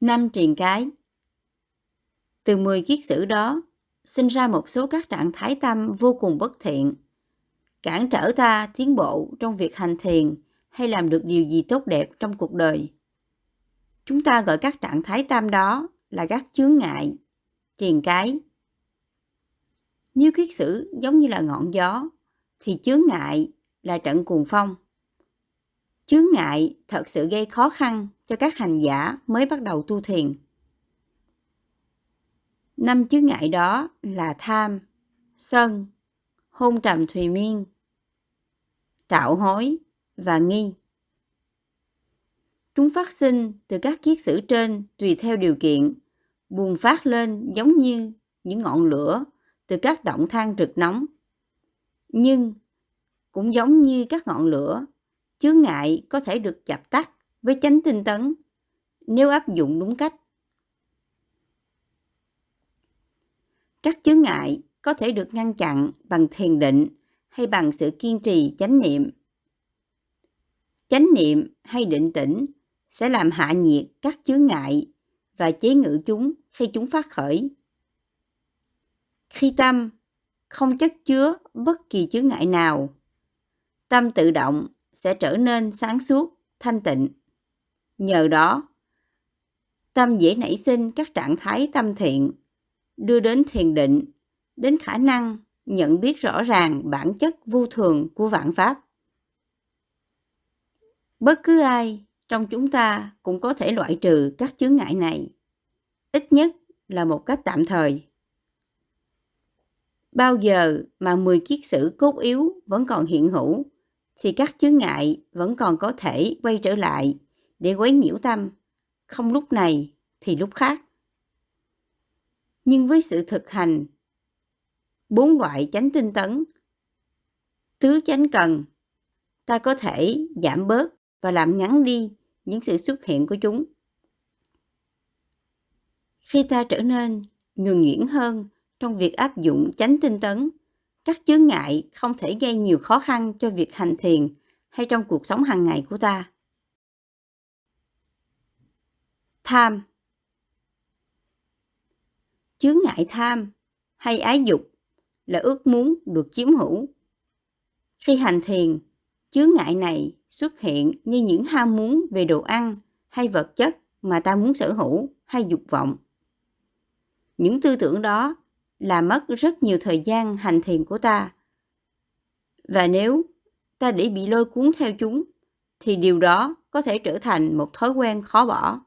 Năm triền cái Từ 10 kiết sử đó, sinh ra một số các trạng thái tâm vô cùng bất thiện, cản trở ta tiến bộ trong việc hành thiền hay làm được điều gì tốt đẹp trong cuộc đời. Chúng ta gọi các trạng thái tâm đó là các chướng ngại, triền cái. Nếu kiết sử giống như là ngọn gió, thì chướng ngại là trận cuồng phong. Chướng ngại thật sự gây khó khăn cho các hành giả mới bắt đầu tu thiền. Năm chướng ngại đó là tham, sân, hôn trầm thùy miên, trạo hối và nghi. Chúng phát sinh từ các kiết sử trên tùy theo điều kiện, bùng phát lên giống như những ngọn lửa từ các động than rực nóng. Nhưng cũng giống như các ngọn lửa, chướng ngại có thể được dập tắt với chánh tinh tấn nếu áp dụng đúng cách. Các chướng ngại có thể được ngăn chặn bằng thiền định hay bằng sự kiên trì chánh niệm. Chánh niệm hay định tĩnh sẽ làm hạ nhiệt các chướng ngại và chế ngự chúng khi chúng phát khởi. Khi tâm không chất chứa bất kỳ chướng ngại nào, tâm tự động sẽ trở nên sáng suốt, thanh tịnh. Nhờ đó, tâm dễ nảy sinh các trạng thái tâm thiện, đưa đến thiền định, đến khả năng nhận biết rõ ràng bản chất vô thường của vạn pháp. Bất cứ ai trong chúng ta cũng có thể loại trừ các chướng ngại này, ít nhất là một cách tạm thời. Bao giờ mà 10 kiết sử cốt yếu vẫn còn hiện hữu, thì các chướng ngại vẫn còn có thể quay trở lại để quấy nhiễu tâm, không lúc này thì lúc khác. Nhưng với sự thực hành, bốn loại chánh tinh tấn, tứ chánh cần, ta có thể giảm bớt và làm ngắn đi những sự xuất hiện của chúng. Khi ta trở nên nhuần nhuyễn hơn trong việc áp dụng chánh tinh tấn, các chướng ngại không thể gây nhiều khó khăn cho việc hành thiền hay trong cuộc sống hàng ngày của ta. Tham Chướng ngại tham hay ái dục là ước muốn được chiếm hữu. Khi hành thiền, chướng ngại này xuất hiện như những ham muốn về đồ ăn hay vật chất mà ta muốn sở hữu hay dục vọng. Những tư tưởng đó là mất rất nhiều thời gian hành thiền của ta. Và nếu ta để bị lôi cuốn theo chúng, thì điều đó có thể trở thành một thói quen khó bỏ.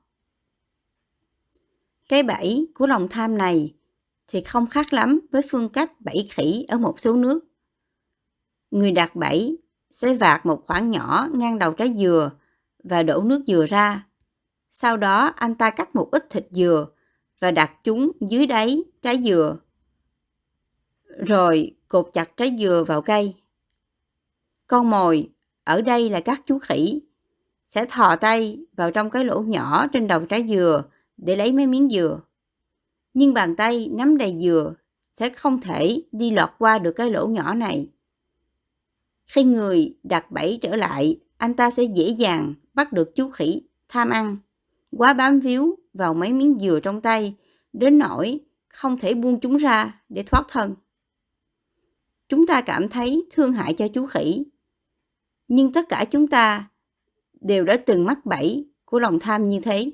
Cái bẫy của lòng tham này thì không khác lắm với phương cách bẫy khỉ ở một số nước. Người đặt bẫy sẽ vạt một khoảng nhỏ ngang đầu trái dừa và đổ nước dừa ra. Sau đó anh ta cắt một ít thịt dừa và đặt chúng dưới đáy trái dừa. Rồi cột chặt trái dừa vào cây. Con mồi, ở đây là các chú khỉ, sẽ thò tay vào trong cái lỗ nhỏ trên đầu trái dừa để lấy mấy miếng dừa. Nhưng bàn tay nắm đầy dừa sẽ không thể đi lọt qua được cái lỗ nhỏ này. Khi người đặt bẫy trở lại, anh ta sẽ dễ dàng bắt được chú khỉ tham ăn, quá bám víu vào mấy miếng dừa trong tay, đến nỗi không thể buông chúng ra để thoát thân. Chúng ta cảm thấy thương hại cho chú khỉ, nhưng tất cả chúng ta đều đã từng mắc bẫy của lòng tham như thế.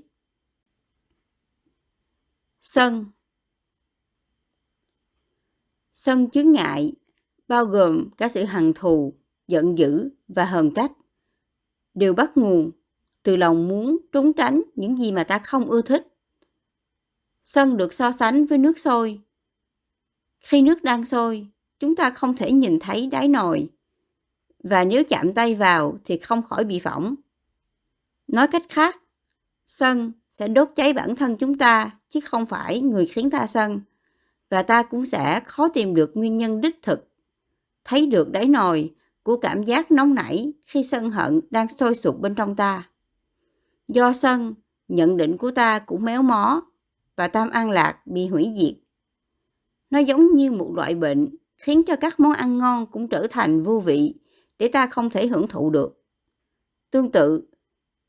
Sân Sân chướng ngại bao gồm cả sự hằn thù, giận dữ và hờn trách, đều bắt nguồn từ lòng muốn trốn tránh những gì mà ta không ưa thích. Sân được so sánh với nước sôi. Khi nước đang sôi, chúng ta không thể nhìn thấy đáy nồi. Và nếu chạm tay vào thì không khỏi bị phỏng. Nói cách khác, sân sẽ đốt cháy bản thân chúng ta chứ không phải người khiến ta sân. Và ta cũng sẽ khó tìm được nguyên nhân đích thực. Thấy được đáy nồi của cảm giác nóng nảy khi sân hận đang sôi sục bên trong ta. Do sân, nhận định của ta cũng méo mó và tam an lạc bị hủy diệt. Nó giống như một loại bệnh khiến cho các món ăn ngon cũng trở thành vô vị để ta không thể hưởng thụ được. Tương tự,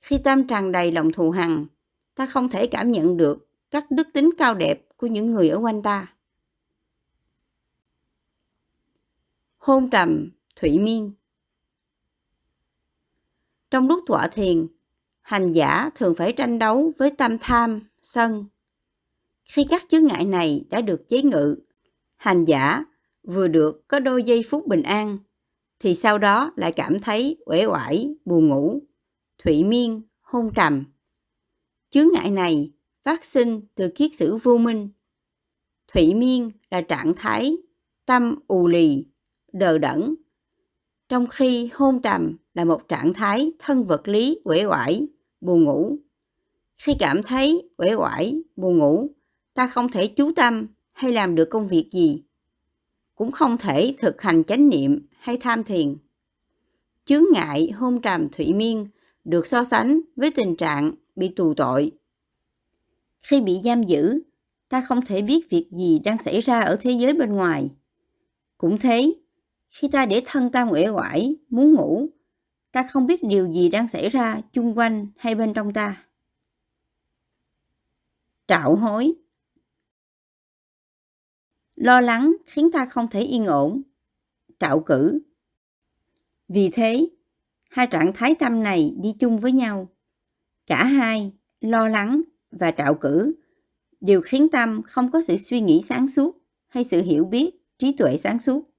khi tâm tràn đầy lòng thù hằn, ta không thể cảm nhận được các đức tính cao đẹp của những người ở quanh ta. Hôn trầm, thủy miên Trong lúc tọa thiền, hành giả thường phải tranh đấu với tâm tham, sân. Khi các chướng ngại này đã được chế ngự, hành giả vừa được có đôi giây phút bình an, thì sau đó lại cảm thấy uể oải, buồn ngủ, thủy miên, hôn trầm. Chướng ngại này phát sinh từ kiết sử vô minh. Thủy miên là trạng thái tâm ù lì, đờ đẫn, trong khi hôn trầm là một trạng thái thân vật lý uể oải, buồn ngủ. Khi cảm thấy uể oải, buồn ngủ, ta không thể chú tâm hay làm được công việc gì. Cũng không thể thực hành chánh niệm hay tham thiền. Chướng ngại hôn trầm thủy miên được so sánh với tình trạng bị tù tội. Khi bị giam giữ, ta không thể biết việc gì đang xảy ra ở thế giới bên ngoài. Cũng thế, khi ta để thân ta uể oải, muốn ngủ, ta không biết điều gì đang xảy ra chung quanh hay bên trong ta. Trạo hối Lo lắng khiến ta không thể yên ổn. Trạo cử Vì thế, hai trạng thái tâm này đi chung với nhau. Cả hai, lo lắng và trạo cử, đều khiến tâm không có sự suy nghĩ sáng suốt hay sự hiểu biết, trí tuệ sáng suốt.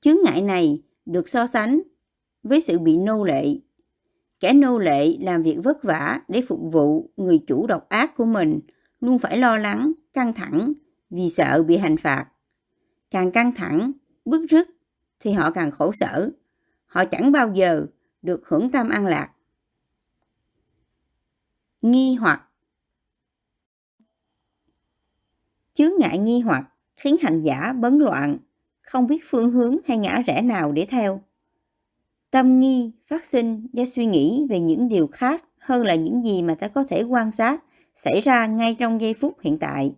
Chướng ngại này được so sánh với sự bị nô lệ. Kẻ nô lệ làm việc vất vả để phục vụ người chủ độc ác của mình luôn phải lo lắng, căng thẳng vì sợ bị hành phạt. Càng căng thẳng, bức rứt thì họ càng khổ sở. Họ chẳng bao giờ được hưởng tâm an lạc. Nghi hoặc Chướng ngại nghi hoặc khiến hành giả bấn loạn, không biết phương hướng hay ngã rẽ nào để theo. Tâm nghi phát sinh do suy nghĩ về những điều khác hơn là những gì mà ta có thể quan sát xảy ra ngay trong giây phút hiện tại.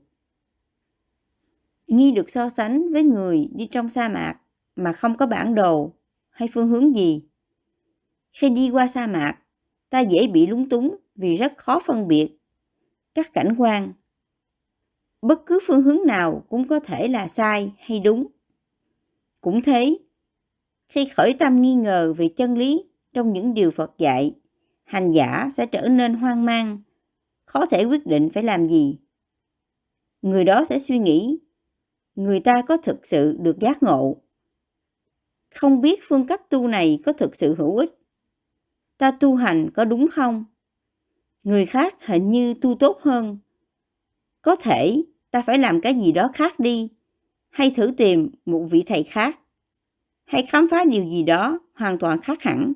Nghi được so sánh với người đi trong sa mạc mà không có bản đồ hay phương hướng gì. Khi đi qua sa mạc, ta dễ bị lúng túng vì rất khó phân biệt các cảnh quan. Bất cứ phương hướng nào cũng có thể là sai hay đúng. Cũng thế, khi khởi tâm nghi ngờ về chân lý trong những điều Phật dạy, hành giả sẽ trở nên hoang mang, khó thể quyết định phải làm gì. Người đó sẽ suy nghĩ, người ta có thực sự được giác ngộ. Không biết phương cách tu này có thực sự hữu ích. Ta tu hành có đúng không? Người khác hình như tu tốt hơn. Có thể ta phải làm cái gì đó khác đi, hay thử tìm một vị thầy khác hay khám phá điều gì đó hoàn toàn khác hẳn.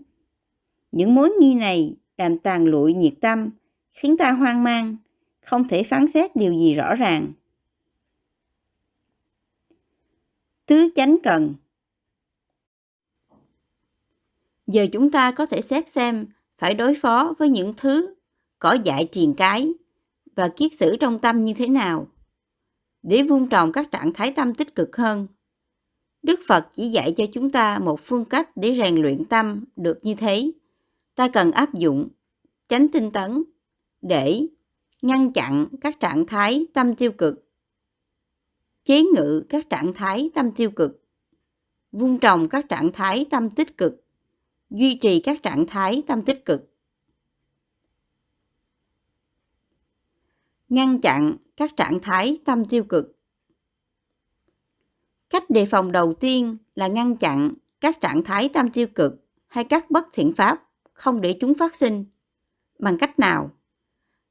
Những mối nghi này làm tàn lụi nhiệt tâm, khiến ta hoang mang, không thể phán xét điều gì rõ ràng. Tứ chánh cần Giờ chúng ta có thể xét xem phải đối phó với những thứ có dại triền cái và kiết sử trong tâm như thế nào để vun trồng các trạng thái tâm tích cực hơn. Đức Phật chỉ dạy cho chúng ta một phương cách để rèn luyện tâm được như thế. Ta cần áp dụng chánh tinh tấn để ngăn chặn các trạng thái tâm tiêu cực, chế ngự các trạng thái tâm tiêu cực, vun trồng các trạng thái tâm tích cực, duy trì các trạng thái tâm tích cực. Ngăn chặn các trạng thái tâm tiêu cực Cách đề phòng đầu tiên là ngăn chặn các trạng thái tâm tiêu cực hay các bất thiện pháp, không để chúng phát sinh. Bằng cách nào?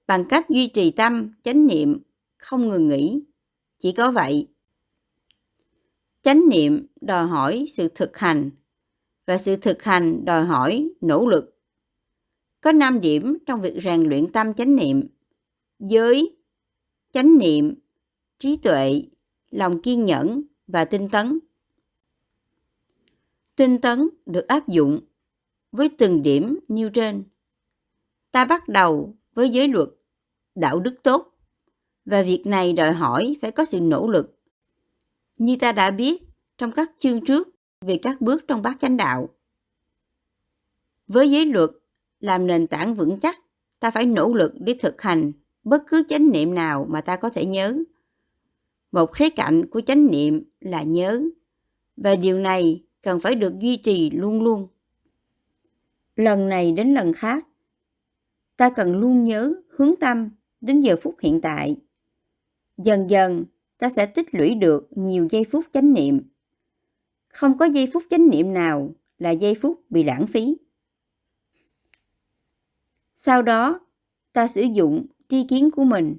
Bằng cách duy trì tâm, chánh niệm, không ngừng nghỉ. Chỉ có vậy. Chánh niệm đòi hỏi sự thực hành và sự thực hành đòi hỏi nỗ lực. Có 5 điểm trong việc rèn luyện tâm chánh niệm. Giới, chánh niệm, trí tuệ, lòng kiên nhẫn và tinh tấn. Tinh tấn được áp dụng với từng điểm nêu trên. Ta bắt đầu với giới luật, đạo đức tốt và việc này đòi hỏi phải có sự nỗ lực. Như ta đã biết trong các chương trước về các bước trong bát chánh đạo. Với giới luật làm nền tảng vững chắc, ta phải nỗ lực để thực hành bất cứ chánh niệm nào mà ta có thể nhớ. Một khía cạnh của chánh niệm là nhớ, và điều này cần phải được duy trì luôn luôn. Lần này đến lần khác, ta cần luôn nhớ hướng tâm đến giờ phút hiện tại. Dần dần, ta sẽ tích lũy được nhiều giây phút chánh niệm. Không có giây phút chánh niệm nào là giây phút bị lãng phí. Sau đó, ta sử dụng tri kiến của mình,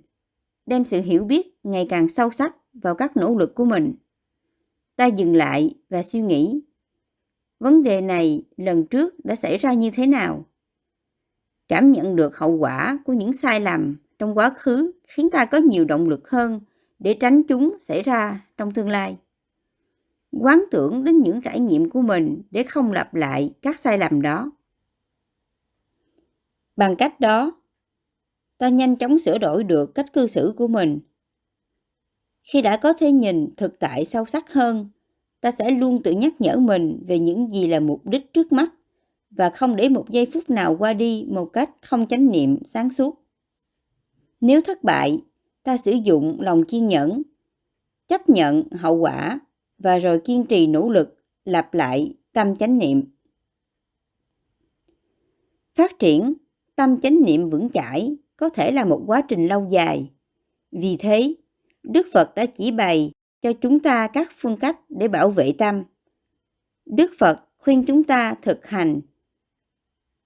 đem sự hiểu biết ngày càng sâu sắc vào các nỗ lực của mình. Ta dừng lại và suy nghĩ, vấn đề này lần trước đã xảy ra như thế nào? Cảm nhận được hậu quả của những sai lầm trong quá khứ khiến ta có nhiều động lực hơn để tránh chúng xảy ra trong tương lai. Quán tưởng đến những trải nghiệm của mình để không lặp lại các sai lầm đó. Bằng cách đó, ta nhanh chóng sửa đổi được cách cư xử của mình. Khi đã có thể nhìn thực tại sâu sắc hơn, ta sẽ luôn tự nhắc nhở mình về những gì là mục đích trước mắt và không để một giây phút nào qua đi một cách không chánh niệm sáng suốt. Nếu thất bại, ta sử dụng lòng kiên nhẫn, chấp nhận hậu quả và rồi kiên trì nỗ lực lặp lại tâm chánh niệm. Phát triển tâm chánh niệm vững chãi có thể là một quá trình lâu dài. Vì thế, Đức Phật đã chỉ bày cho chúng ta các phương cách để bảo vệ tâm. Đức Phật khuyên chúng ta thực hành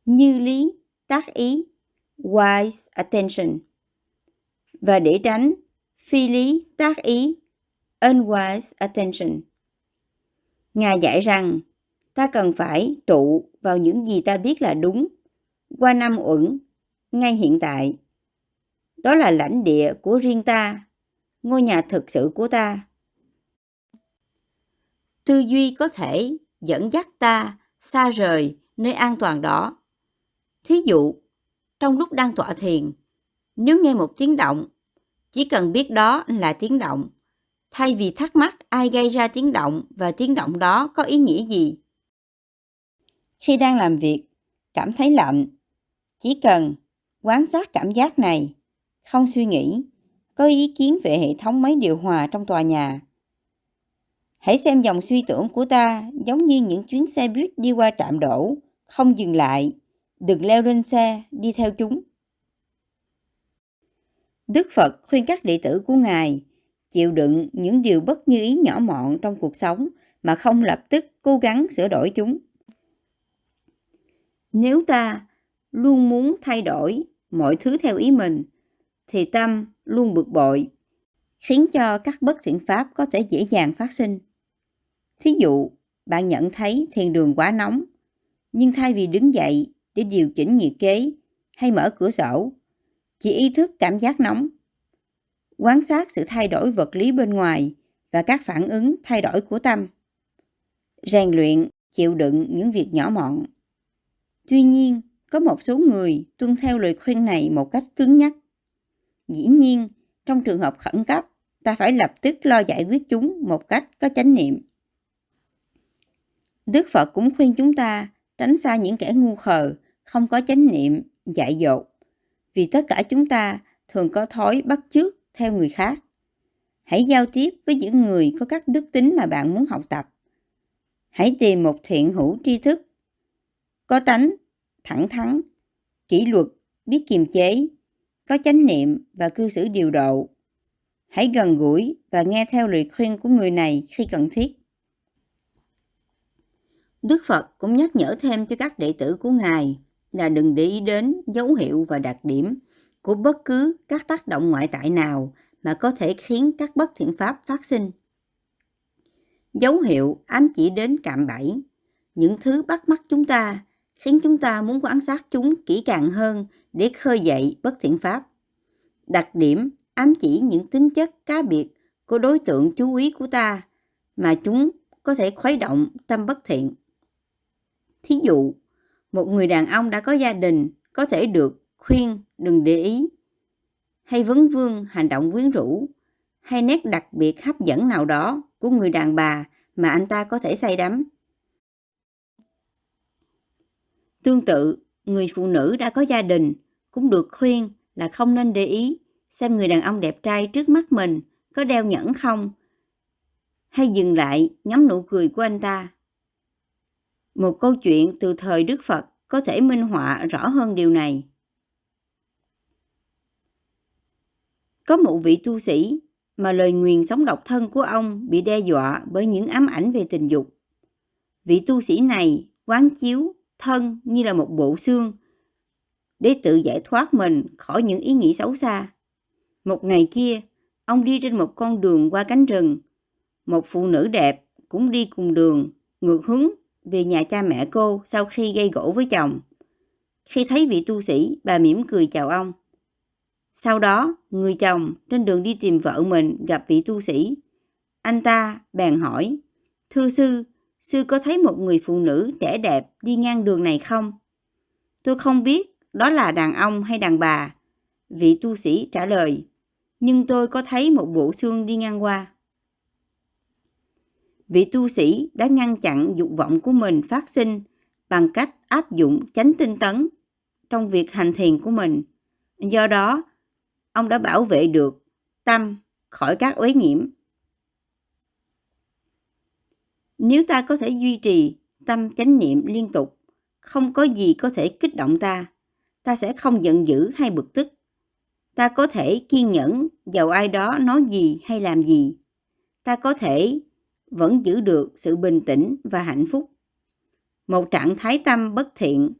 như lý, tác ý, wise attention. Và để tránh phi lý, tác ý, unwise attention. Ngài dạy rằng ta cần phải trụ vào những gì ta biết là đúng qua năm uẩn ngay hiện tại. Đó là lãnh địa của riêng ta, ngôi nhà thực sự của ta. Tư duy có thể dẫn dắt ta xa rời nơi an toàn đó. Thí dụ, trong lúc đang tọa thiền, nếu nghe một tiếng động, chỉ cần biết đó là tiếng động, thay vì thắc mắc ai gây ra tiếng động và tiếng động đó có ý nghĩa gì. Khi đang làm việc, cảm thấy lạnh, chỉ cần quan sát cảm giác này, không suy nghĩ, có ý kiến về hệ thống máy điều hòa trong tòa nhà. Hãy xem dòng suy tưởng của ta giống như những chuyến xe buýt đi qua trạm đổ, không dừng lại, đừng leo lên xe, đi theo chúng. Đức Phật khuyên các đệ tử của Ngài chịu đựng những điều bất như ý nhỏ mọn trong cuộc sống mà không lập tức cố gắng sửa đổi chúng. Nếu ta luôn muốn thay đổi mọi thứ theo ý mình, thì tâm luôn bực bội, khiến cho các bất thiện pháp có thể dễ dàng phát sinh thí dụ, bạn nhận thấy thiền đường quá nóng, nhưng thay vì đứng dậy để điều chỉnh nhiệt kế hay mở cửa sổ, chỉ ý thức cảm giác nóng quan sát sự thay đổi vật lý bên ngoài và các phản ứng thay đổi của tâm rèn luyện chịu đựng những việc nhỏ mọn tuy nhiên có một số người tuân theo lời khuyên này một cách cứng nhắc. Dĩ nhiên, trong trường hợp khẩn cấp, ta phải lập tức lo giải quyết chúng một cách có chánh niệm. Đức Phật cũng khuyên chúng ta tránh xa những kẻ ngu khờ, không có chánh niệm, dại dột. Vì tất cả chúng ta thường có thói bắt chước theo người khác. Hãy giao tiếp với những người có các đức tính mà bạn muốn học tập. Hãy tìm một thiện hữu tri thức, có tánh thẳng thắn, kỷ luật, biết kiềm chế, có chánh niệm và cư xử điều độ. Hãy gần gũi và nghe theo lời khuyên của người này khi cần thiết. Đức Phật cũng nhắc nhở thêm cho các đệ tử của Ngài là đừng để ý đến dấu hiệu và đặc điểm của bất cứ các tác động ngoại tại nào mà có thể khiến các bất thiện pháp phát sinh. Dấu hiệu ám chỉ đến cạm bẫy, những thứ bắt mắt chúng ta khiến chúng ta muốn quan sát chúng kỹ càng hơn để khơi dậy bất thiện pháp. Đặc điểm ám chỉ những tính chất cá biệt của đối tượng chú ý của ta mà chúng có thể khuấy động tâm bất thiện. Thí dụ, một người đàn ông đã có gia đình có thể được khuyên đừng để ý hay vấn vương hành động quyến rũ hay nét đặc biệt hấp dẫn nào đó của người đàn bà mà anh ta có thể say đắm Tương tự, người phụ nữ đã có gia đình cũng được khuyên là không nên để ý xem người đàn ông đẹp trai trước mắt mình có đeo nhẫn không, hay dừng lại ngắm nụ cười của anh ta. Một câu chuyện từ thời Đức Phật có thể minh họa rõ hơn điều này. Có một vị tu sĩ mà lời nguyền sống độc thân của ông bị đe dọa bởi những ám ảnh về tình dục. Vị tu sĩ này quán chiếu thân như là một bộ xương để tự giải thoát mình khỏi những ý nghĩ xấu xa. Một ngày kia, ông đi trên một con đường qua cánh rừng. Một phụ nữ đẹp cũng đi cùng đường, ngược hướng về nhà cha mẹ cô sau khi gây gỗ với chồng. Khi thấy vị tu sĩ, bà mỉm cười chào ông. Sau đó, người chồng trên đường đi tìm vợ mình gặp vị tu sĩ. Anh ta bèn hỏi, Thưa sư, sư có thấy một người phụ nữ trẻ đẹp đi ngang đường này không? Tôi không biết đó là đàn ông hay đàn bà. Vị tu sĩ trả lời, nhưng tôi có thấy một bộ xương đi ngang qua. Vị tu sĩ đã ngăn chặn dục vọng của mình phát sinh bằng cách áp dụng chánh tinh tấn trong việc hành thiền của mình. Do đó, ông đã bảo vệ được tâm khỏi các uế nhiễm. Nếu ta có thể duy trì tâm chánh niệm liên tục, không có gì có thể kích động ta, ta sẽ không giận dữ hay bực tức. Ta có thể kiên nhẫn dầu ai đó nói gì hay làm gì. Ta có thể vẫn giữ được sự bình tĩnh và hạnh phúc. Một trạng thái tâm bất thiện,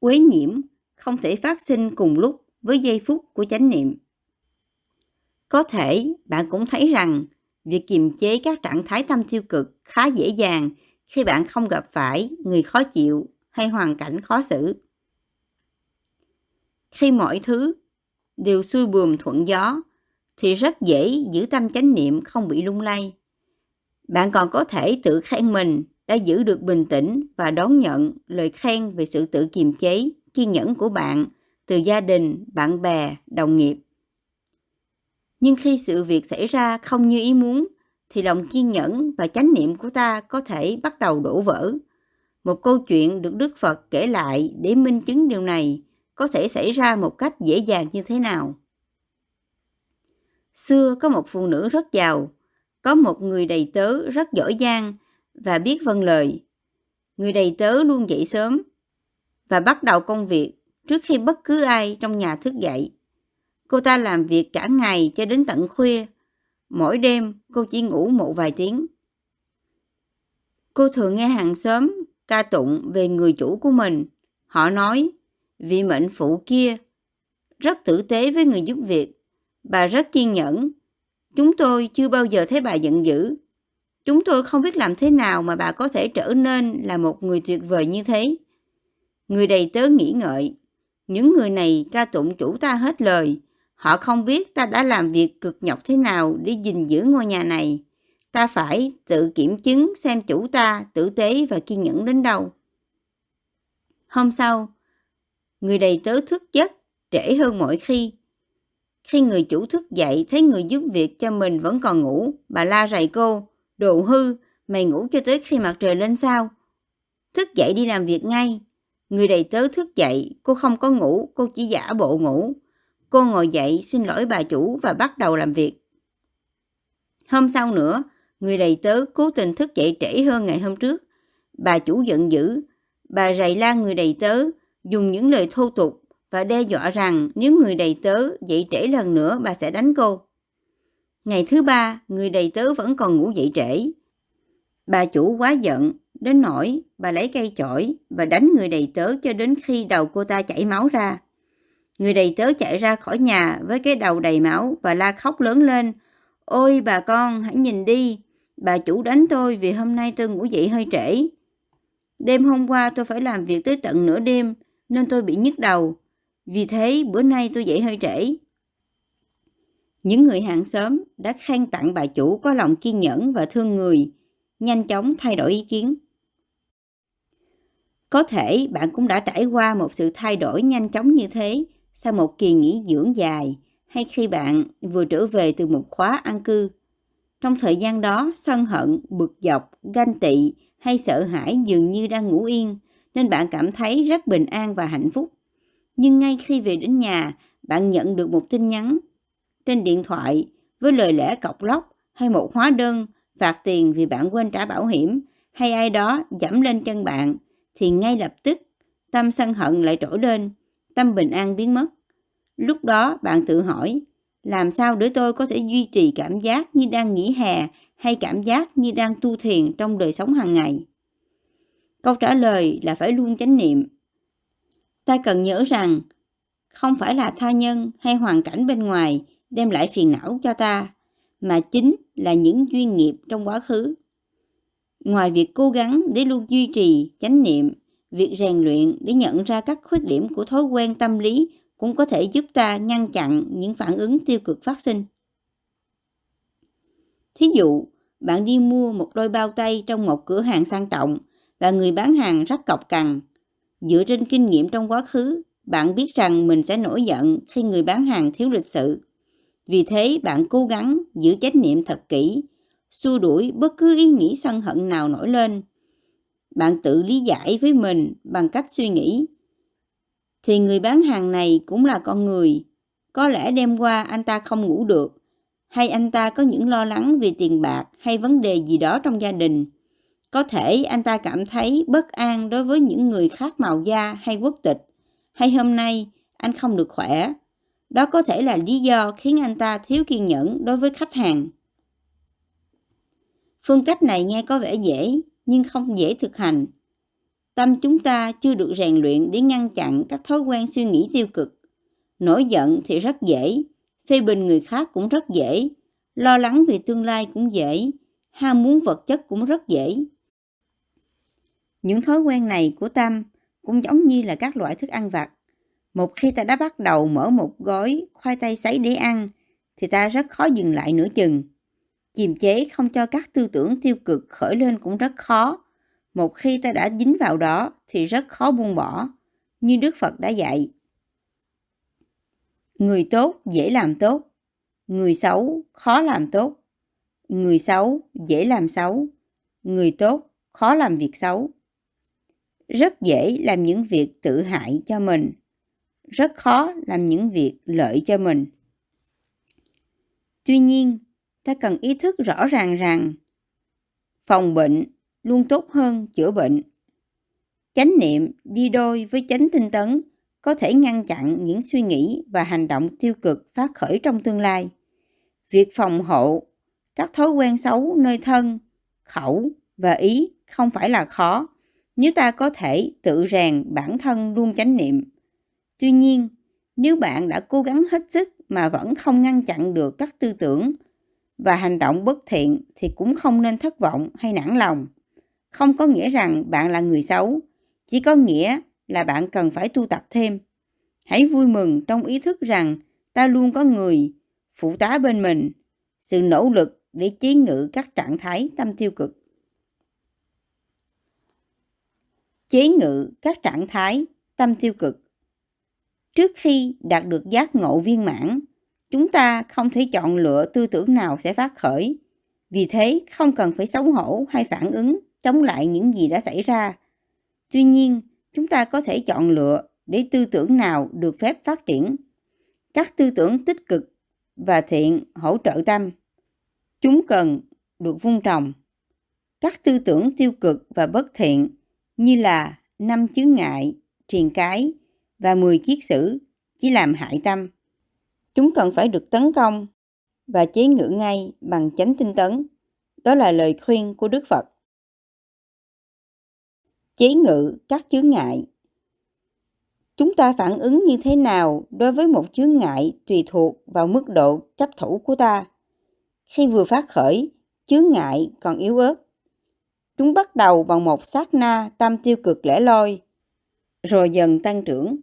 uế nhiễm không thể phát sinh cùng lúc với giây phút của chánh niệm. Có thể bạn cũng thấy rằng việc kiềm chế các trạng thái tâm tiêu cực khá dễ dàng khi bạn không gặp phải người khó chịu hay hoàn cảnh khó xử. Khi mọi thứ đều xuôi buồm thuận gió thì rất dễ giữ tâm chánh niệm không bị lung lay. Bạn còn có thể tự khen mình đã giữ được bình tĩnh và đón nhận lời khen về sự tự kiềm chế, kiên nhẫn của bạn từ gia đình, bạn bè, đồng nghiệp. Nhưng khi sự việc xảy ra không như ý muốn, thì lòng kiên nhẫn và chánh niệm của ta có thể bắt đầu đổ vỡ. Một câu chuyện được Đức Phật kể lại để minh chứng điều này có thể xảy ra một cách dễ dàng như thế nào. Xưa có một phụ nữ rất giàu, có một người đầy tớ rất giỏi giang và biết vâng lời. Người đầy tớ luôn dậy sớm và bắt đầu công việc trước khi bất cứ ai trong nhà thức dậy. Cô ta làm việc cả ngày cho đến tận khuya. Mỗi đêm cô chỉ ngủ một vài tiếng. Cô thường nghe hàng xóm ca tụng về người chủ của mình. Họ nói, vị mệnh phụ kia rất tử tế với người giúp việc. Bà rất kiên nhẫn. Chúng tôi chưa bao giờ thấy bà giận dữ. Chúng tôi không biết làm thế nào mà bà có thể trở nên là một người tuyệt vời như thế. Người đầy tớ nghĩ ngợi. Những người này ca tụng chủ ta hết lời. Họ không biết ta đã làm việc cực nhọc thế nào để gìn giữ ngôi nhà này. Ta phải tự kiểm chứng xem chủ ta tử tế và kiên nhẫn đến đâu. Hôm sau, người đầy tớ thức giấc trễ hơn mọi khi. Khi người chủ thức dậy thấy người giúp việc cho mình vẫn còn ngủ, bà la rầy cô, đồ hư, mày ngủ cho tới khi mặt trời lên sao? Thức dậy đi làm việc ngay. Người đầy tớ thức dậy, cô không có ngủ, cô chỉ giả bộ ngủ. Cô ngồi dậy xin lỗi bà chủ và bắt đầu làm việc. Hôm sau nữa, người đầy tớ cố tình thức dậy trễ hơn ngày hôm trước. Bà chủ giận dữ, bà rầy la người đầy tớ, dùng những lời thô tục và đe dọa rằng nếu người đầy tớ dậy trễ lần nữa bà sẽ đánh cô. Ngày thứ ba, người đầy tớ vẫn còn ngủ dậy trễ. Bà chủ quá giận, đến nỗi bà lấy cây chổi và đánh người đầy tớ cho đến khi đầu cô ta chảy máu ra. Người đầy tớ chạy ra khỏi nhà với cái đầu đầy máu và la khóc lớn lên. Ôi bà con, hãy nhìn đi, bà chủ đánh tôi vì hôm nay tôi ngủ dậy hơi trễ. Đêm hôm qua tôi phải làm việc tới tận nửa đêm nên tôi bị nhức đầu. Vì thế bữa nay tôi dậy hơi trễ. Những người hàng xóm đã khen tặng bà chủ có lòng kiên nhẫn và thương người, nhanh chóng thay đổi ý kiến. Có thể bạn cũng đã trải qua một sự thay đổi nhanh chóng như thế sau một kỳ nghỉ dưỡng dài hay khi bạn vừa trở về từ một khóa an cư. Trong thời gian đó, sân hận, bực dọc, ganh tị hay sợ hãi dường như đang ngủ yên, nên bạn cảm thấy rất bình an và hạnh phúc. Nhưng ngay khi về đến nhà, bạn nhận được một tin nhắn. trên điện thoại với lời lẽ cọc lóc hay một hóa đơn phạt tiền vì bạn quên trả bảo hiểm hay ai đó dẫm lên chân bạn thì ngay lập tức tâm sân hận lại trỗi lên, tâm bình an biến mất. Lúc đó bạn tự hỏi, làm sao để tôi có thể duy trì cảm giác như đang nghỉ hè hay cảm giác như đang tu thiền trong đời sống hàng ngày? Câu trả lời là phải luôn chánh niệm. Ta cần nhớ rằng không phải là tha nhân hay hoàn cảnh bên ngoài đem lại phiền não cho ta, mà chính là những duyên nghiệp trong quá khứ. Ngoài việc cố gắng để luôn duy trì chánh niệm, việc rèn luyện để nhận ra các khuyết điểm của thói quen tâm lý cũng có thể giúp ta ngăn chặn những phản ứng tiêu cực phát sinh. Thí dụ, bạn đi mua một đôi bao tay trong một cửa hàng sang trọng và người bán hàng rất cọc cằn. Dựa trên kinh nghiệm trong quá khứ, bạn biết rằng mình sẽ nổi giận khi người bán hàng thiếu lịch sự. Vì thế, bạn cố gắng giữ trách niệm thật kỹ, xua đuổi bất cứ ý nghĩ sân hận nào nổi lên. Bạn tự lý giải với mình bằng cách suy nghĩ. Thì người bán hàng này cũng là con người. Có lẽ đêm qua anh ta không ngủ được, hay anh ta có những lo lắng về tiền bạc hay vấn đề gì đó trong gia đình có thể anh ta cảm thấy bất an đối với những người khác màu da hay quốc tịch, hay hôm nay anh không được khỏe. Đó có thể là lý do khiến anh ta thiếu kiên nhẫn đối với khách hàng. Phương cách này nghe có vẻ dễ, nhưng không dễ thực hành. Tâm chúng ta chưa được rèn luyện để ngăn chặn các thói quen suy nghĩ tiêu cực. Nổi giận thì rất dễ, phê bình người khác cũng rất dễ, lo lắng về tương lai cũng dễ, ham muốn vật chất cũng rất dễ. Những thói quen này của Tâm cũng giống như là các loại thức ăn vặt. Một khi ta đã bắt đầu mở một gói khoai tây sấy để ăn, thì ta rất khó dừng lại nửa chừng. Kiềm chế không cho các tư tưởng tiêu cực khởi lên cũng rất khó. Một khi ta đã dính vào đó thì rất khó buông bỏ, như Đức Phật đã dạy. Người tốt dễ làm tốt, người xấu khó làm tốt. Người xấu dễ làm xấu, người tốt khó làm việc xấu rất dễ làm những việc tự hại cho mình rất khó làm những việc lợi cho mình tuy nhiên ta cần ý thức rõ ràng rằng phòng bệnh luôn tốt hơn chữa bệnh chánh niệm đi đôi với chánh tinh tấn có thể ngăn chặn những suy nghĩ và hành động tiêu cực phát khởi trong tương lai việc phòng hộ các thói quen xấu nơi thân khẩu và ý không phải là khó nếu ta có thể tự rèn bản thân luôn chánh niệm. Tuy nhiên, nếu bạn đã cố gắng hết sức mà vẫn không ngăn chặn được các tư tưởng và hành động bất thiện thì cũng không nên thất vọng hay nản lòng. Không có nghĩa rằng bạn là người xấu, chỉ có nghĩa là bạn cần phải tu tập thêm. Hãy vui mừng trong ý thức rằng ta luôn có người phụ tá bên mình, sự nỗ lực để chế ngự các trạng thái tâm tiêu cực. chế ngự các trạng thái tâm tiêu cực. Trước khi đạt được giác ngộ viên mãn, chúng ta không thể chọn lựa tư tưởng nào sẽ phát khởi. Vì thế, không cần phải xấu hổ hay phản ứng chống lại những gì đã xảy ra. Tuy nhiên, chúng ta có thể chọn lựa để tư tưởng nào được phép phát triển. Các tư tưởng tích cực và thiện hỗ trợ tâm. Chúng cần được vun trồng. Các tư tưởng tiêu cực và bất thiện như là năm chướng ngại, triền cái và 10 kiết sử chỉ làm hại tâm. Chúng cần phải được tấn công và chế ngự ngay bằng chánh tinh tấn. Đó là lời khuyên của Đức Phật. Chế ngự các chướng ngại Chúng ta phản ứng như thế nào đối với một chướng ngại tùy thuộc vào mức độ chấp thủ của ta. Khi vừa phát khởi, chướng ngại còn yếu ớt Chúng bắt đầu bằng một sát na tâm tiêu cực lẻ loi, rồi dần tăng trưởng.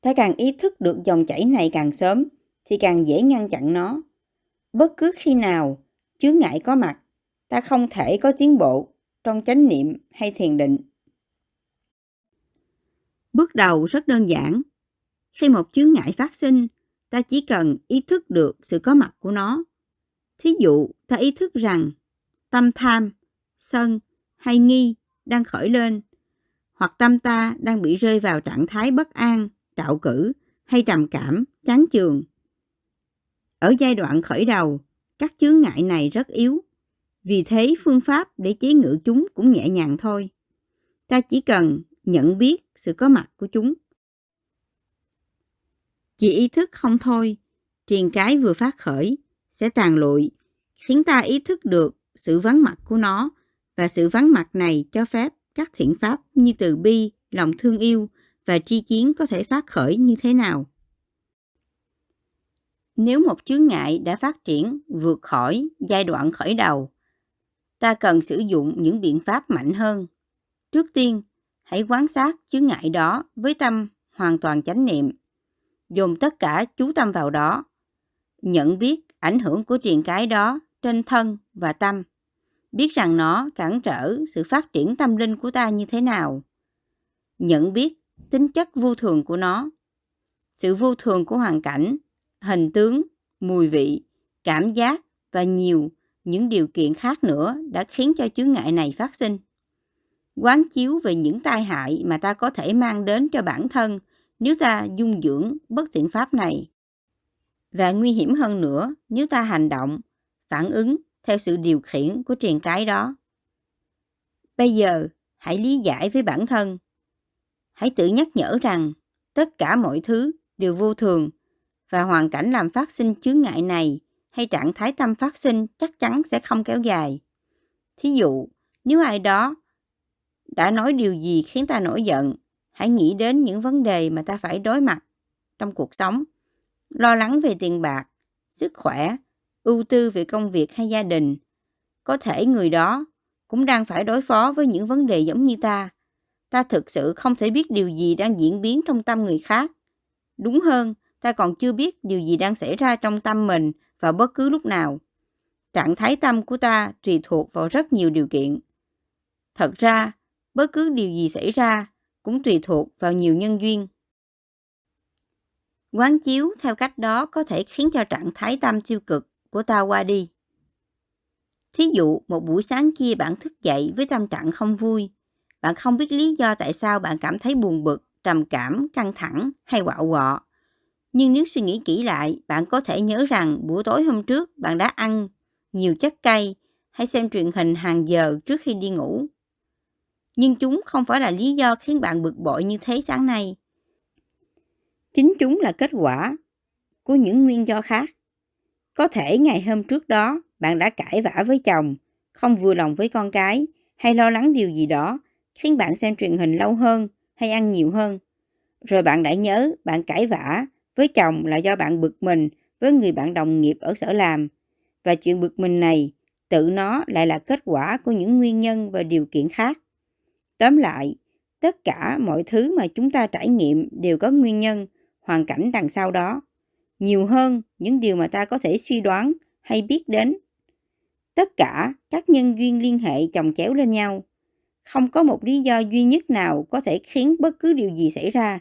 Ta càng ý thức được dòng chảy này càng sớm, thì càng dễ ngăn chặn nó. Bất cứ khi nào chướng ngại có mặt, ta không thể có tiến bộ trong chánh niệm hay thiền định. Bước đầu rất đơn giản. Khi một chướng ngại phát sinh, ta chỉ cần ý thức được sự có mặt của nó. Thí dụ, ta ý thức rằng tâm tham, sân hay nghi đang khởi lên, hoặc tâm ta đang bị rơi vào trạng thái bất an, trạo cử hay trầm cảm, chán chường. Ở giai đoạn khởi đầu, các chướng ngại này rất yếu. Vì thế phương pháp để chế ngự chúng cũng nhẹ nhàng thôi. Ta chỉ cần nhận biết sự có mặt của chúng. Chỉ ý thức không thôi, triền cái vừa phát khởi sẽ tàn lụi, khiến ta ý thức được sự vắng mặt của nó và sự vắng mặt này cho phép các thiện pháp như từ bi, lòng thương yêu và tri kiến có thể phát khởi như thế nào. Nếu một chướng ngại đã phát triển vượt khỏi giai đoạn khởi đầu, ta cần sử dụng những biện pháp mạnh hơn. Trước tiên, hãy quan sát chướng ngại đó với tâm hoàn toàn chánh niệm. Dùng tất cả chú tâm vào đó. Nhận biết ảnh hưởng của triền cái đó trên thân và tâm. Biết rằng nó cản trở sự phát triển tâm linh của ta như thế nào. Nhận biết tính chất vô thường của nó. Sự vô thường của hoàn cảnh, hình tướng, mùi vị, cảm giác và nhiều những điều kiện khác nữa đã khiến cho chướng ngại này phát sinh. Quán chiếu về những tai hại mà ta có thể mang đến cho bản thân nếu ta dung dưỡng bất thiện pháp này. Và nguy hiểm hơn nữa nếu ta hành động, phản ứng theo sự điều khiển của triền cái đó. Bây giờ, hãy lý giải với bản thân. Hãy tự nhắc nhở rằng tất cả mọi thứ đều vô thường và hoàn cảnh làm phát sinh chướng ngại này hay trạng thái tâm phát sinh chắc chắn sẽ không kéo dài. Thí dụ, nếu ai đó đã nói điều gì khiến ta nổi giận, hãy nghĩ đến những vấn đề mà ta phải đối mặt trong cuộc sống. Lo lắng về tiền bạc, sức khỏe, ưu tư về công việc hay gia đình. Có thể người đó cũng đang phải đối phó với những vấn đề giống như ta. Ta thực sự không thể biết điều gì đang diễn biến trong tâm người khác. Đúng hơn, ta còn chưa biết điều gì đang xảy ra trong tâm mình vào bất cứ lúc nào. Trạng thái tâm của ta tùy thuộc vào rất nhiều điều kiện. Thật ra, bất cứ điều gì xảy ra cũng tùy thuộc vào nhiều nhân duyên. Quán chiếu theo cách đó có thể khiến cho trạng thái tâm tiêu cực của ta qua đi. Thí dụ, một buổi sáng kia bạn thức dậy với tâm trạng không vui. Bạn không biết lý do tại sao bạn cảm thấy buồn bực, trầm cảm, căng thẳng hay quạo quọ. Nhưng nếu suy nghĩ kỹ lại, bạn có thể nhớ rằng buổi tối hôm trước bạn đã ăn nhiều chất cay hay xem truyền hình hàng giờ trước khi đi ngủ. Nhưng chúng không phải là lý do khiến bạn bực bội như thế sáng nay. Chính chúng là kết quả của những nguyên do khác. Có thể ngày hôm trước đó bạn đã cãi vã với chồng, không vừa lòng với con cái hay lo lắng điều gì đó khiến bạn xem truyền hình lâu hơn hay ăn nhiều hơn. Rồi bạn đã nhớ bạn cãi vã với chồng là do bạn bực mình với người bạn đồng nghiệp ở sở làm. Và chuyện bực mình này, tự nó lại là kết quả của những nguyên nhân và điều kiện khác. Tóm lại, tất cả mọi thứ mà chúng ta trải nghiệm đều có nguyên nhân, hoàn cảnh đằng sau đó. Nhiều hơn những điều mà ta có thể suy đoán hay biết đến. Tất cả các nhân duyên liên hệ chồng chéo lên nhau. Không có một lý do duy nhất nào có thể khiến bất cứ điều gì xảy ra.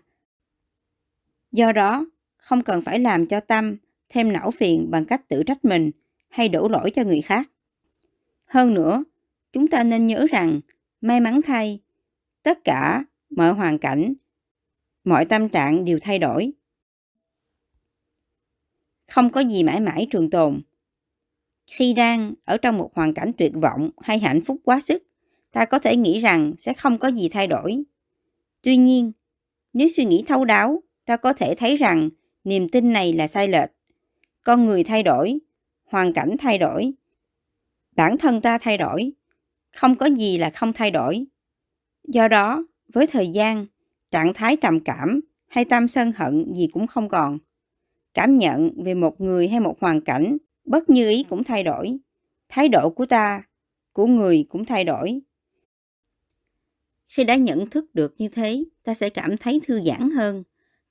Do đó, không cần phải làm cho tâm thêm não phiền bằng cách tự trách mình hay đổ lỗi cho người khác. Hơn nữa, chúng ta nên nhớ rằng may mắn thay, tất cả mọi hoàn cảnh, mọi tâm trạng đều thay đổi. Không có gì mãi mãi trường tồn. Khi đang ở trong một hoàn cảnh tuyệt vọng hay hạnh phúc quá sức, ta có thể nghĩ rằng sẽ không có gì thay đổi. Tuy nhiên, nếu suy nghĩ thấu đáo, ta có thể thấy rằng niềm tin này là sai lệch. Con người thay đổi, hoàn cảnh thay đổi, bản thân ta thay đổi, không có gì là không thay đổi. Do đó, với thời gian, trạng thái trầm cảm hay tâm sân hận gì cũng không còn. Cảm nhận về một người hay một hoàn cảnh bất như ý cũng thay đổi. Thái độ của ta, của người cũng thay đổi. Khi đã nhận thức được như thế, ta sẽ cảm thấy thư giãn hơn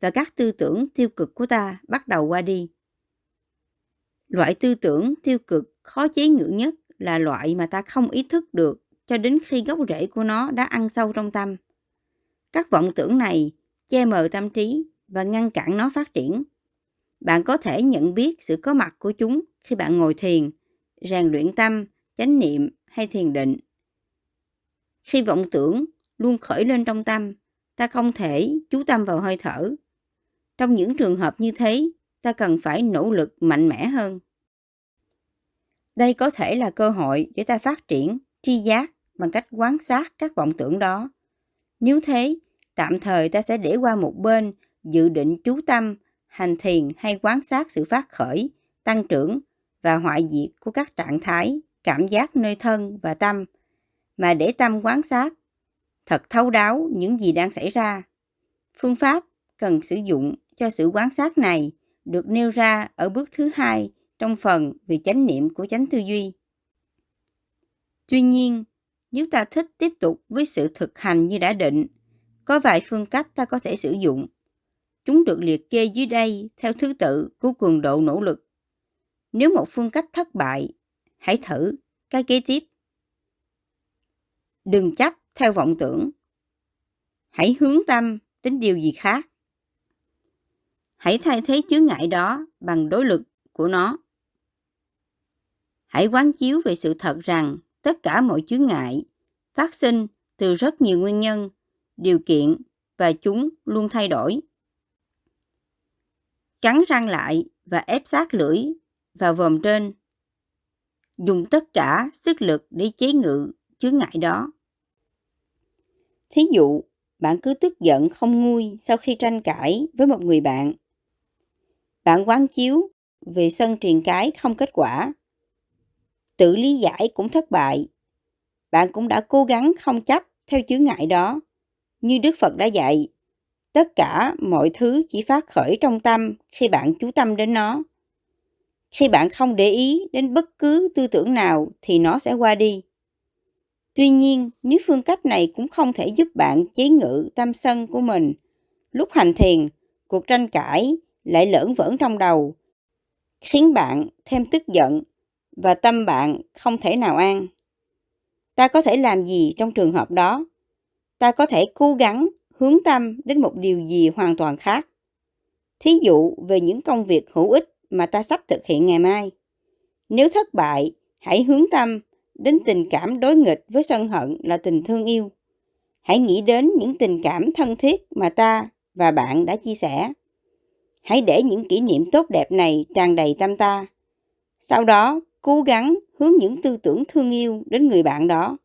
và các tư tưởng tiêu cực của ta bắt đầu qua đi. Loại tư tưởng tiêu cực khó chế ngự nhất là loại mà ta không ý thức được cho đến khi gốc rễ của nó đã ăn sâu trong tâm. Các vọng tưởng này che mờ tâm trí và ngăn cản nó phát triển. Bạn có thể nhận biết sự có mặt của chúng khi bạn ngồi thiền, rèn luyện tâm, chánh niệm hay thiền định. Khi vọng tưởng luôn khởi lên trong tâm, ta không thể chú tâm vào hơi thở trong những trường hợp như thế, ta cần phải nỗ lực mạnh mẽ hơn. Đây có thể là cơ hội để ta phát triển tri giác bằng cách quan sát các vọng tưởng đó. Nếu thế, tạm thời ta sẽ để qua một bên dự định chú tâm, hành thiền hay quan sát sự phát khởi, tăng trưởng và hoại diệt của các trạng thái, cảm giác nơi thân và tâm, mà để tâm quan sát thật thấu đáo những gì đang xảy ra. Phương pháp cần sử dụng cho sự quan sát này được nêu ra ở bước thứ hai trong phần về chánh niệm của chánh tư duy. Tuy nhiên, nếu ta thích tiếp tục với sự thực hành như đã định, có vài phương cách ta có thể sử dụng. Chúng được liệt kê dưới đây theo thứ tự của cường độ nỗ lực. Nếu một phương cách thất bại, hãy thử cái kế tiếp. Đừng chấp theo vọng tưởng. Hãy hướng tâm đến điều gì khác. Hãy thay thế chướng ngại đó bằng đối lực của nó. Hãy quán chiếu về sự thật rằng tất cả mọi chướng ngại phát sinh từ rất nhiều nguyên nhân, điều kiện và chúng luôn thay đổi. Cắn răng lại và ép sát lưỡi vào vòm trên. Dùng tất cả sức lực để chế ngự chướng ngại đó. Thí dụ, bạn cứ tức giận không nguôi sau khi tranh cãi với một người bạn. Bạn quán chiếu về sân truyền cái không kết quả. Tự lý giải cũng thất bại. Bạn cũng đã cố gắng không chấp theo chướng ngại đó. Như Đức Phật đã dạy, tất cả mọi thứ chỉ phát khởi trong tâm khi bạn chú tâm đến nó. Khi bạn không để ý đến bất cứ tư tưởng nào thì nó sẽ qua đi. Tuy nhiên, nếu phương cách này cũng không thể giúp bạn chế ngự tâm sân của mình, lúc hành thiền, cuộc tranh cãi lại lởn vởn trong đầu, khiến bạn thêm tức giận và tâm bạn không thể nào an. Ta có thể làm gì trong trường hợp đó? Ta có thể cố gắng hướng tâm đến một điều gì hoàn toàn khác. Thí dụ về những công việc hữu ích mà ta sắp thực hiện ngày mai. Nếu thất bại, hãy hướng tâm đến tình cảm đối nghịch với sân hận là tình thương yêu. Hãy nghĩ đến những tình cảm thân thiết mà ta và bạn đã chia sẻ. Hãy để những kỷ niệm tốt đẹp này tràn đầy tâm ta. Sau đó, cố gắng hướng những tư tưởng thương yêu đến người bạn đó.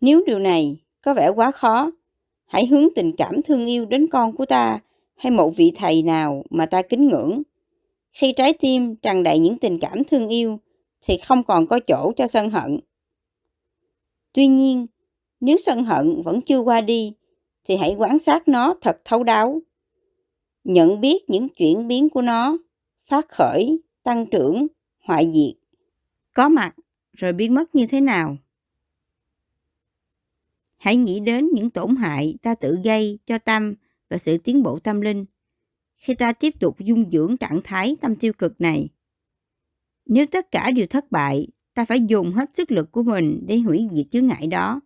Nếu điều này có vẻ quá khó, hãy hướng tình cảm thương yêu đến con của ta hay một vị thầy nào mà ta kính ngưỡng. Khi trái tim tràn đầy những tình cảm thương yêu, thì không còn có chỗ cho sân hận. Tuy nhiên, nếu sân hận vẫn chưa qua đi, thì hãy quan sát nó thật thấu đáo. Nhận biết những chuyển biến của nó, phát khởi, tăng trưởng, hoại diệt, có mặt rồi biến mất như thế nào. Hãy nghĩ đến những tổn hại ta tự gây cho tâm và sự tiến bộ tâm linh khi ta tiếp tục dung dưỡng trạng thái tâm tiêu cực này. Nếu tất cả đều thất bại, ta phải dùng hết sức lực của mình để hủy diệt chướng ngại đó.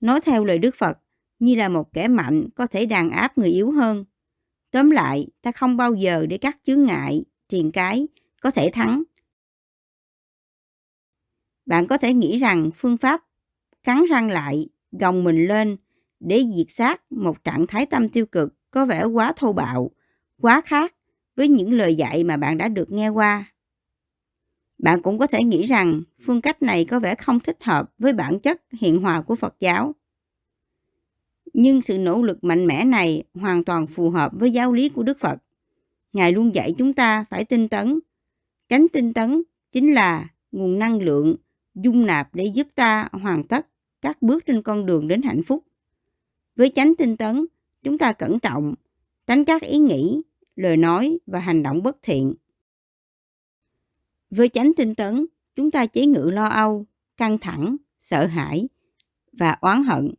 Nói theo lời Đức Phật, như là một kẻ mạnh có thể đàn áp người yếu hơn. Tóm lại, ta không bao giờ để các chướng ngại, triền cái có thể thắng. Bạn có thể nghĩ rằng phương pháp cắn răng lại, gồng mình lên để diệt sát một trạng thái tâm tiêu cực có vẻ quá thô bạo, quá khác với những lời dạy mà bạn đã được nghe qua. Bạn cũng có thể nghĩ rằng phương cách này có vẻ không thích hợp với bản chất hiện hòa của Phật giáo. Nhưng sự nỗ lực mạnh mẽ này hoàn toàn phù hợp với giáo lý của Đức Phật. Ngài luôn dạy chúng ta phải tinh tấn. Tránh tinh tấn chính là nguồn năng lượng dung nạp để giúp ta hoàn tất các bước trên con đường đến hạnh phúc. Với chánh tinh tấn, chúng ta cẩn trọng, tránh các ý nghĩ, lời nói và hành động bất thiện với chánh tinh tấn, chúng ta chế ngự lo âu, căng thẳng, sợ hãi và oán hận.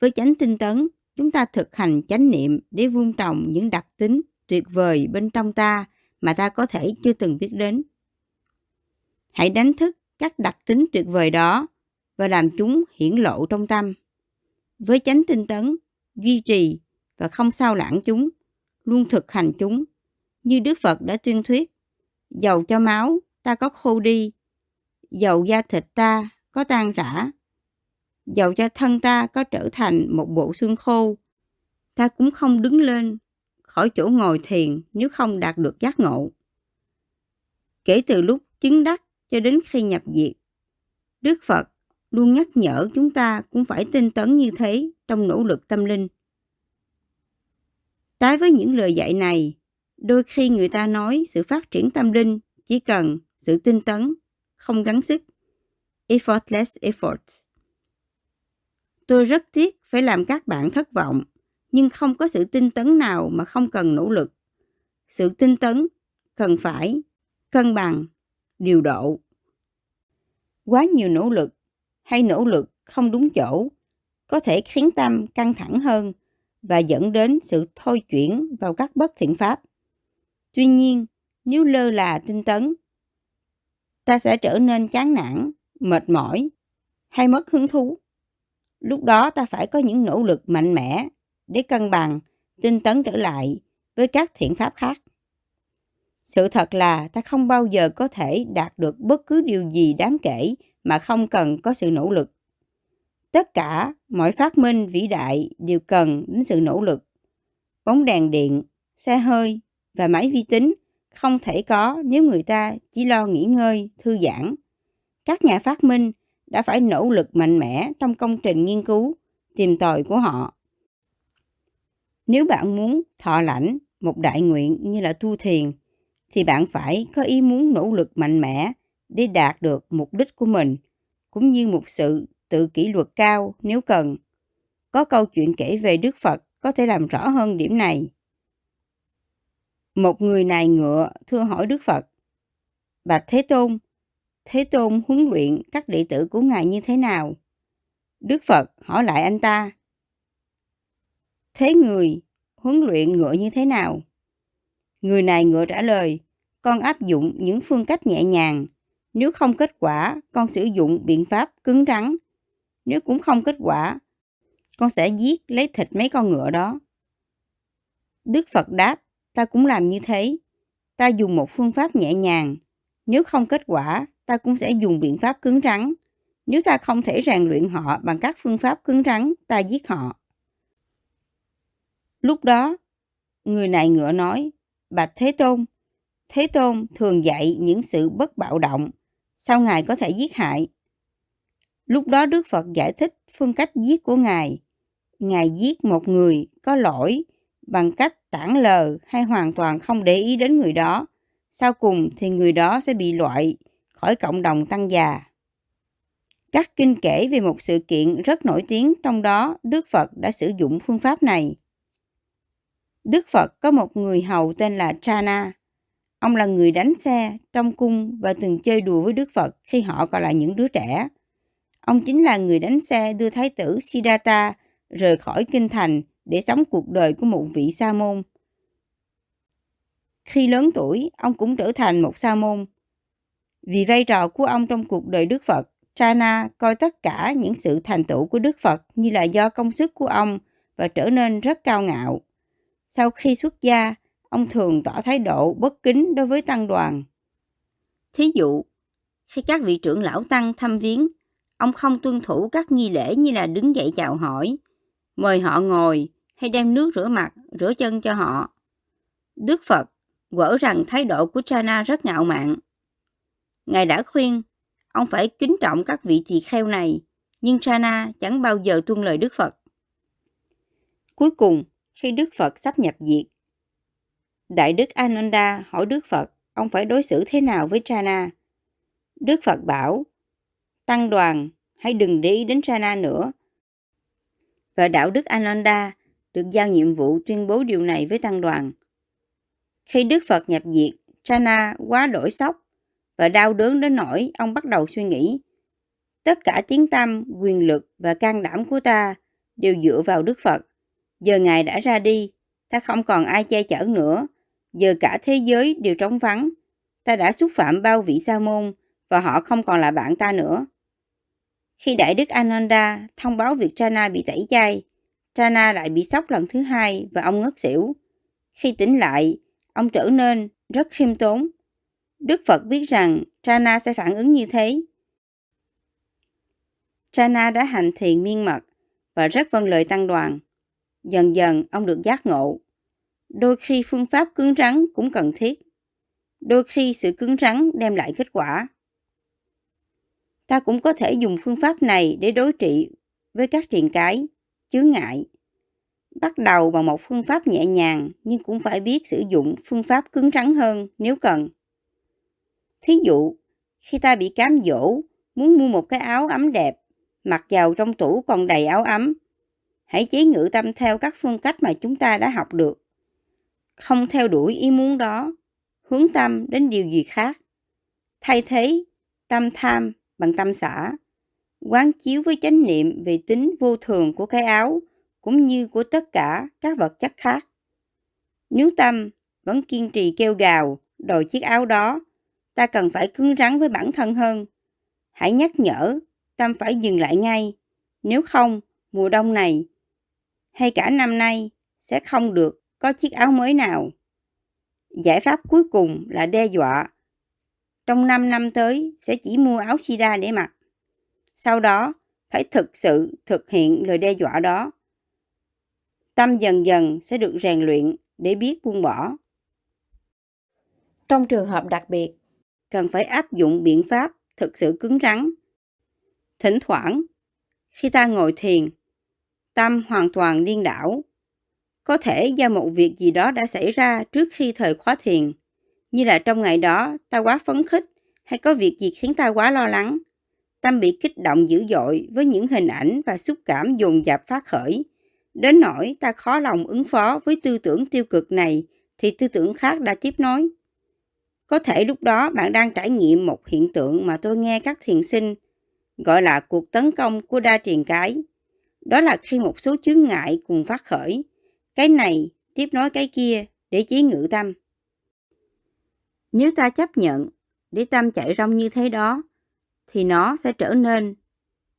Với chánh tinh tấn, chúng ta thực hành chánh niệm để vun trồng những đặc tính tuyệt vời bên trong ta mà ta có thể chưa từng biết đến. Hãy đánh thức các đặc tính tuyệt vời đó và làm chúng hiển lộ trong tâm. Với chánh tinh tấn, duy trì và không sao lãng chúng, luôn thực hành chúng, như Đức Phật đã tuyên thuyết dầu cho máu ta có khô đi, dầu da thịt ta có tan rã, dầu cho thân ta có trở thành một bộ xương khô, ta cũng không đứng lên khỏi chỗ ngồi thiền nếu không đạt được giác ngộ. Kể từ lúc chứng đắc cho đến khi nhập diệt, Đức Phật luôn nhắc nhở chúng ta cũng phải tinh tấn như thế trong nỗ lực tâm linh. Trái với những lời dạy này, đôi khi người ta nói sự phát triển tâm linh chỉ cần sự tinh tấn, không gắng sức. Effortless efforts. Tôi rất tiếc phải làm các bạn thất vọng, nhưng không có sự tinh tấn nào mà không cần nỗ lực. Sự tinh tấn cần phải cân bằng, điều độ. Quá nhiều nỗ lực hay nỗ lực không đúng chỗ có thể khiến tâm căng thẳng hơn và dẫn đến sự thôi chuyển vào các bất thiện pháp. Tuy nhiên, nếu lơ là tinh tấn, ta sẽ trở nên chán nản, mệt mỏi hay mất hứng thú. Lúc đó ta phải có những nỗ lực mạnh mẽ để cân bằng, tinh tấn trở lại với các thiện pháp khác. Sự thật là ta không bao giờ có thể đạt được bất cứ điều gì đáng kể mà không cần có sự nỗ lực. Tất cả mọi phát minh vĩ đại đều cần đến sự nỗ lực. Bóng đèn điện, xe hơi và máy vi tính không thể có nếu người ta chỉ lo nghỉ ngơi, thư giãn. Các nhà phát minh đã phải nỗ lực mạnh mẽ trong công trình nghiên cứu, tìm tòi của họ. Nếu bạn muốn thọ lãnh một đại nguyện như là tu thiền, thì bạn phải có ý muốn nỗ lực mạnh mẽ để đạt được mục đích của mình, cũng như một sự tự kỷ luật cao nếu cần. Có câu chuyện kể về Đức Phật có thể làm rõ hơn điểm này. Một người này ngựa thưa hỏi Đức Phật. Bạch Thế Tôn, Thế Tôn huấn luyện các đệ tử của Ngài như thế nào? Đức Phật hỏi lại anh ta. Thế người huấn luyện ngựa như thế nào? Người này ngựa trả lời, con áp dụng những phương cách nhẹ nhàng. Nếu không kết quả, con sử dụng biện pháp cứng rắn. Nếu cũng không kết quả, con sẽ giết lấy thịt mấy con ngựa đó. Đức Phật đáp, ta cũng làm như thế. Ta dùng một phương pháp nhẹ nhàng. Nếu không kết quả, ta cũng sẽ dùng biện pháp cứng rắn. Nếu ta không thể rèn luyện họ bằng các phương pháp cứng rắn, ta giết họ. Lúc đó, người này ngựa nói, Bạch Thế Tôn, Thế Tôn thường dạy những sự bất bạo động, sao Ngài có thể giết hại? Lúc đó Đức Phật giải thích phương cách giết của Ngài. Ngài giết một người có lỗi bằng cách tản lờ hay hoàn toàn không để ý đến người đó. Sau cùng thì người đó sẽ bị loại khỏi cộng đồng tăng già. Các kinh kể về một sự kiện rất nổi tiếng trong đó Đức Phật đã sử dụng phương pháp này. Đức Phật có một người hầu tên là Chana. Ông là người đánh xe trong cung và từng chơi đùa với Đức Phật khi họ còn là những đứa trẻ. Ông chính là người đánh xe đưa Thái tử Siddhartha rời khỏi kinh thành để sống cuộc đời của một vị sa môn. Khi lớn tuổi, ông cũng trở thành một sa môn. Vì vai trò của ông trong cuộc đời Đức Phật, Chana coi tất cả những sự thành tựu của Đức Phật như là do công sức của ông và trở nên rất cao ngạo. Sau khi xuất gia, ông thường tỏ thái độ bất kính đối với tăng đoàn. Thí dụ, khi các vị trưởng lão tăng thăm viếng, ông không tuân thủ các nghi lễ như là đứng dậy chào hỏi, mời họ ngồi hay đem nước rửa mặt, rửa chân cho họ. Đức Phật quở rằng thái độ của Chana rất ngạo mạn. Ngài đã khuyên, ông phải kính trọng các vị tỳ kheo này, nhưng Chana chẳng bao giờ tuân lời Đức Phật. Cuối cùng, khi Đức Phật sắp nhập diệt, Đại Đức Ananda hỏi Đức Phật ông phải đối xử thế nào với Chana. Đức Phật bảo, tăng đoàn, hãy đừng để ý đến Chana nữa. Và đạo Đức Ananda được giao nhiệm vụ tuyên bố điều này với tăng đoàn. Khi Đức Phật nhập diệt, Chana quá đổi sốc và đau đớn đến nỗi ông bắt đầu suy nghĩ. Tất cả tiếng tâm, quyền lực và can đảm của ta đều dựa vào Đức Phật. Giờ Ngài đã ra đi, ta không còn ai che chở nữa. Giờ cả thế giới đều trống vắng. Ta đã xúc phạm bao vị sa môn và họ không còn là bạn ta nữa. Khi Đại Đức Ananda thông báo việc Chana bị tẩy chay, Chana lại bị sốc lần thứ hai và ông ngất xỉu. Khi tỉnh lại, ông trở nên rất khiêm tốn. Đức Phật biết rằng Chana sẽ phản ứng như thế. Chana đã hành thiền miên mật và rất vâng lời tăng đoàn. Dần dần ông được giác ngộ. đôi khi phương pháp cứng rắn cũng cần thiết. Đôi khi sự cứng rắn đem lại kết quả. Ta cũng có thể dùng phương pháp này để đối trị với các triền cái, chướng ngại. Bắt đầu bằng một phương pháp nhẹ nhàng nhưng cũng phải biết sử dụng phương pháp cứng rắn hơn nếu cần. Thí dụ, khi ta bị cám dỗ, muốn mua một cái áo ấm đẹp, mặc vào trong tủ còn đầy áo ấm, hãy chế ngự tâm theo các phương cách mà chúng ta đã học được. Không theo đuổi ý muốn đó, hướng tâm đến điều gì khác. Thay thế tâm tham bằng tâm xã, quán chiếu với chánh niệm về tính vô thường của cái áo cũng như của tất cả các vật chất khác. Nếu tâm vẫn kiên trì kêu gào đòi chiếc áo đó, ta cần phải cứng rắn với bản thân hơn. Hãy nhắc nhở, tâm phải dừng lại ngay. Nếu không, mùa đông này hay cả năm nay sẽ không được có chiếc áo mới nào. Giải pháp cuối cùng là đe dọa. Trong 5 năm tới sẽ chỉ mua áo sida để mặc. Sau đó, phải thực sự thực hiện lời đe dọa đó. Tâm dần dần sẽ được rèn luyện để biết buông bỏ. Trong trường hợp đặc biệt, cần phải áp dụng biện pháp thực sự cứng rắn. Thỉnh thoảng, khi ta ngồi thiền, tâm hoàn toàn điên đảo. Có thể do một việc gì đó đã xảy ra trước khi thời khóa thiền, như là trong ngày đó ta quá phấn khích hay có việc gì khiến ta quá lo lắng. Tâm bị kích động dữ dội với những hình ảnh và xúc cảm dồn dập phát khởi. Đến nỗi ta khó lòng ứng phó với tư tưởng tiêu cực này thì tư tưởng khác đã tiếp nối. Có thể lúc đó bạn đang trải nghiệm một hiện tượng mà tôi nghe các thiền sinh gọi là cuộc tấn công của đa triền cái. Đó là khi một số chướng ngại cùng phát khởi, cái này tiếp nối cái kia để chế ngự tâm. Nếu ta chấp nhận để tâm chạy rong như thế đó, thì nó sẽ trở nên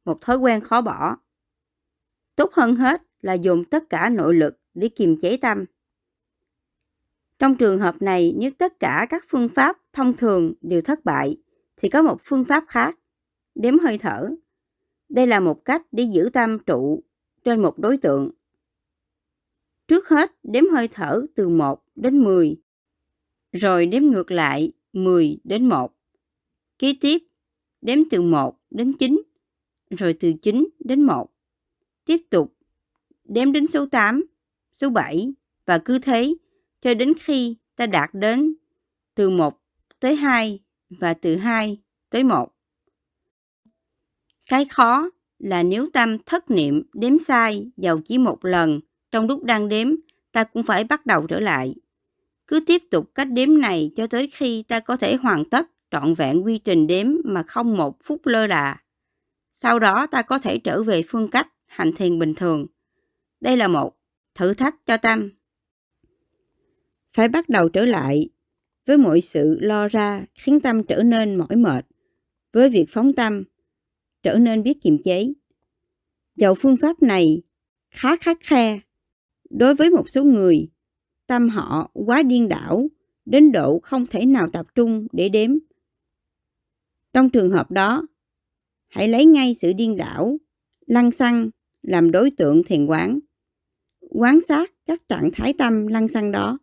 một thói quen khó bỏ. Tốt hơn hết là dùng tất cả nội lực để kiềm chế tâm. Trong trường hợp này, nếu tất cả các phương pháp thông thường đều thất bại, thì có một phương pháp khác, đếm hơi thở. Đây là một cách để giữ tâm trụ trên một đối tượng. Trước hết, đếm hơi thở từ 1 đến 10, rồi đếm ngược lại 10 đến 1. Kế tiếp, đếm từ 1 đến 9, rồi từ 9 đến 1. Tiếp tục, đếm đến số 8, số 7 và cứ thế cho đến khi ta đạt đến từ 1 tới 2 và từ 2 tới 1. Cái khó là nếu tâm thất niệm đếm sai dầu chỉ một lần trong lúc đang đếm, ta cũng phải bắt đầu trở lại. Cứ tiếp tục cách đếm này cho tới khi ta có thể hoàn tất trọn vẹn quy trình đếm mà không một phút lơ là. Sau đó ta có thể trở về phương cách hành thiền bình thường. Đây là một thử thách cho tâm. Phải bắt đầu trở lại với mọi sự lo ra khiến tâm trở nên mỏi mệt, với việc phóng tâm trở nên biết kiềm chế. Dầu phương pháp này khá khắc khe, đối với một số người, tâm họ quá điên đảo đến độ không thể nào tập trung để đếm. Trong trường hợp đó, hãy lấy ngay sự điên đảo, lăng xăng làm đối tượng thiền quán. Quán sát các trạng thái tâm lăng xăng đó.